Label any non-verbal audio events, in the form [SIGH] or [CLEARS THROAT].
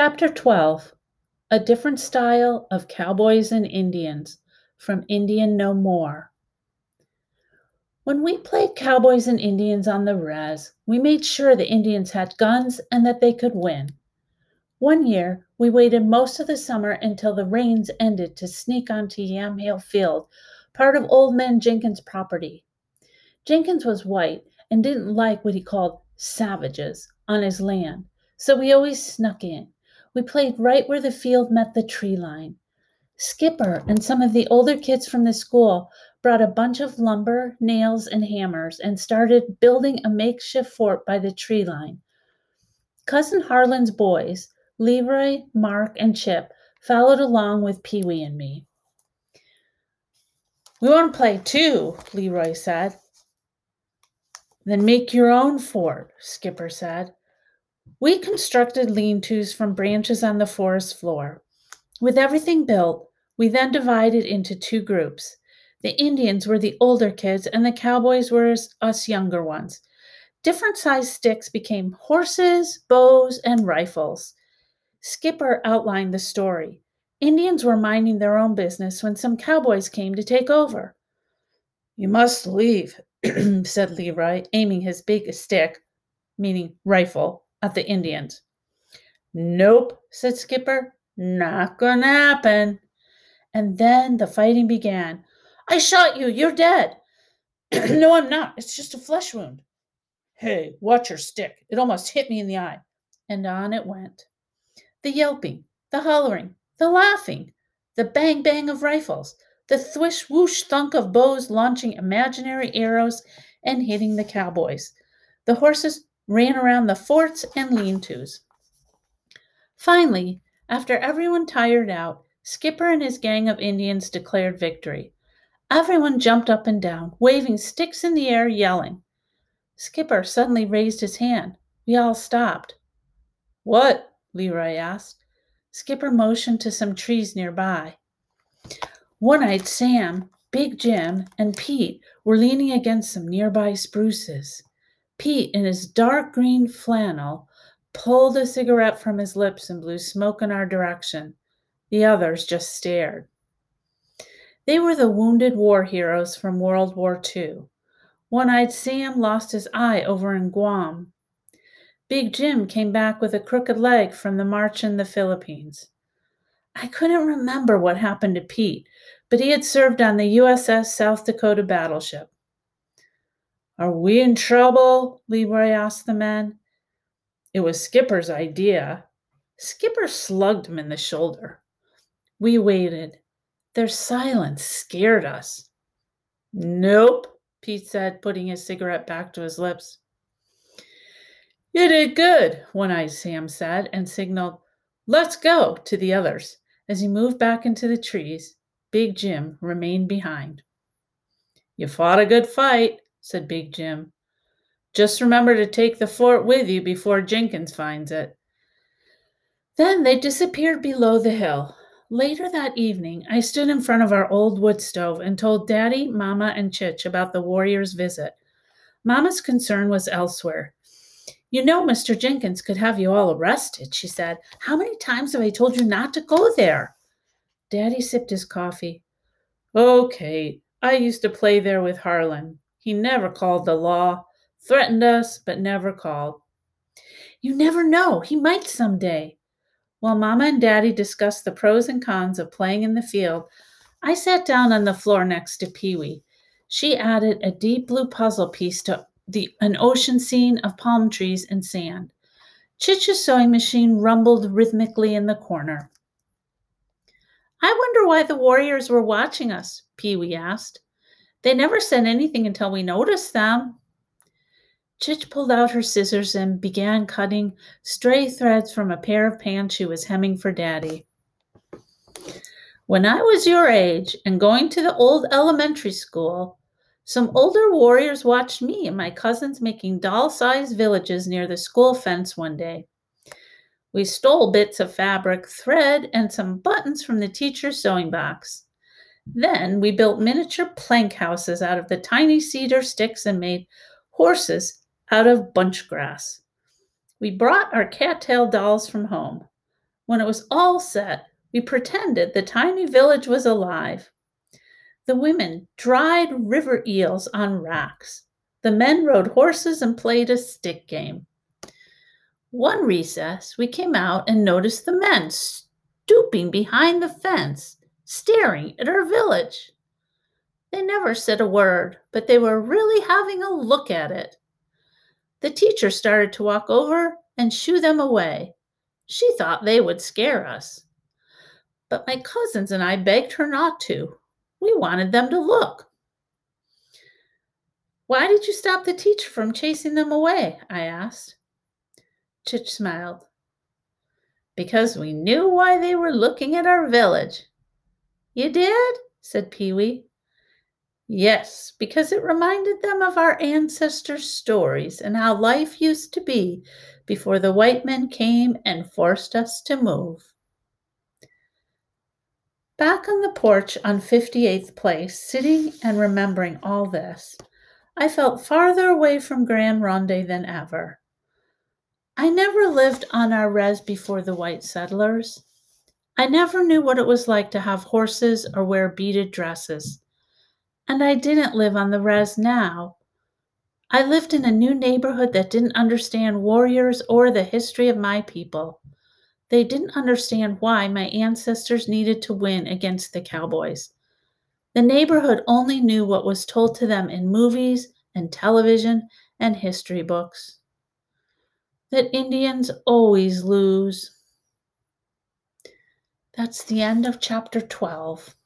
Chapter 12 A Different Style of Cowboys and Indians from Indian No More. When we played cowboys and Indians on the res, we made sure the Indians had guns and that they could win. One year, we waited most of the summer until the rains ended to sneak onto Yamhill Field, part of Old Man Jenkins' property. Jenkins was white and didn't like what he called savages on his land, so we always snuck in. We played right where the field met the tree line. Skipper and some of the older kids from the school brought a bunch of lumber, nails, and hammers and started building a makeshift fort by the tree line. Cousin Harlan's boys, Leroy, Mark, and Chip, followed along with Pee Wee and me. We want to play too, Leroy said. Then make your own fort, Skipper said. We constructed lean tos from branches on the forest floor. With everything built, we then divided into two groups. The Indians were the older kids, and the cowboys were us younger ones. Different sized sticks became horses, bows, and rifles. Skipper outlined the story. Indians were minding their own business when some cowboys came to take over. You must leave, [CLEARS THROAT] said Leroy, aiming his big stick, meaning rifle, at the Indians. Nope, said Skipper. Not gonna happen. And then the fighting began. I shot you. You're dead. [CLEARS THROAT] no, I'm not. It's just a flesh wound. Hey, watch your stick. It almost hit me in the eye. And on it went. The yelping, the hollering, the laughing, the bang bang of rifles, the thwish whoosh thunk of bows launching imaginary arrows and hitting the cowboys. The horses ran around the forts and lean tos. Finally, after everyone tired out, Skipper and his gang of Indians declared victory. Everyone jumped up and down, waving sticks in the air, yelling. Skipper suddenly raised his hand. We all stopped. What? Leroy asked. Skipper motioned to some trees nearby. One eyed Sam, Big Jim, and Pete were leaning against some nearby spruces. Pete, in his dark green flannel, pulled a cigarette from his lips and blew smoke in our direction. The others just stared. They were the wounded war heroes from World War II. One eyed Sam lost his eye over in Guam. Big Jim came back with a crooked leg from the march in the Philippines. I couldn't remember what happened to Pete, but he had served on the USS South Dakota battleship. Are we in trouble? Leroy asked the men. It was Skipper's idea. Skipper slugged him in the shoulder. We waited. Their silence scared us. Nope, Pete said, putting his cigarette back to his lips. You did good, One Eyed Sam said, and signaled, Let's go to the others. As he moved back into the trees, Big Jim remained behind. You fought a good fight, said Big Jim. Just remember to take the fort with you before Jenkins finds it. Then they disappeared below the hill, Later that evening, I stood in front of our old wood stove and told Daddy, Mama, and Chich about the warrior's visit. Mama's concern was elsewhere. You know, Mr. Jenkins could have you all arrested, she said. How many times have I told you not to go there? Daddy sipped his coffee. Okay, I used to play there with Harlan. He never called the law, threatened us, but never called. You never know. He might someday. While Mama and Daddy discussed the pros and cons of playing in the field, I sat down on the floor next to Pee Wee. She added a deep blue puzzle piece to the, an ocean scene of palm trees and sand. Chich's sewing machine rumbled rhythmically in the corner. I wonder why the warriors were watching us, Pee Wee asked. They never said anything until we noticed them. Chich pulled out her scissors and began cutting stray threads from a pair of pants she was hemming for Daddy. When I was your age and going to the old elementary school, some older warriors watched me and my cousins making doll sized villages near the school fence one day. We stole bits of fabric, thread, and some buttons from the teacher's sewing box. Then we built miniature plank houses out of the tiny cedar sticks and made horses out of bunch grass. We brought our cattail dolls from home. When it was all set, we pretended the tiny village was alive. The women dried river eels on racks. The men rode horses and played a stick game. One recess, we came out and noticed the men stooping behind the fence, staring at our village. They never said a word, but they were really having a look at it. The teacher started to walk over and shoo them away. She thought they would scare us. But my cousins and I begged her not to. We wanted them to look. Why did you stop the teacher from chasing them away? I asked. Chich smiled. Because we knew why they were looking at our village. You did? said Pee Wee. Yes, because it reminded them of our ancestors' stories and how life used to be before the white men came and forced us to move. Back on the porch on 58th Place, sitting and remembering all this, I felt farther away from Grand Ronde than ever. I never lived on our res before the white settlers. I never knew what it was like to have horses or wear beaded dresses. And I didn't live on the res now. I lived in a new neighborhood that didn't understand warriors or the history of my people. They didn't understand why my ancestors needed to win against the cowboys. The neighborhood only knew what was told to them in movies and television and history books. That Indians always lose. That's the end of chapter 12.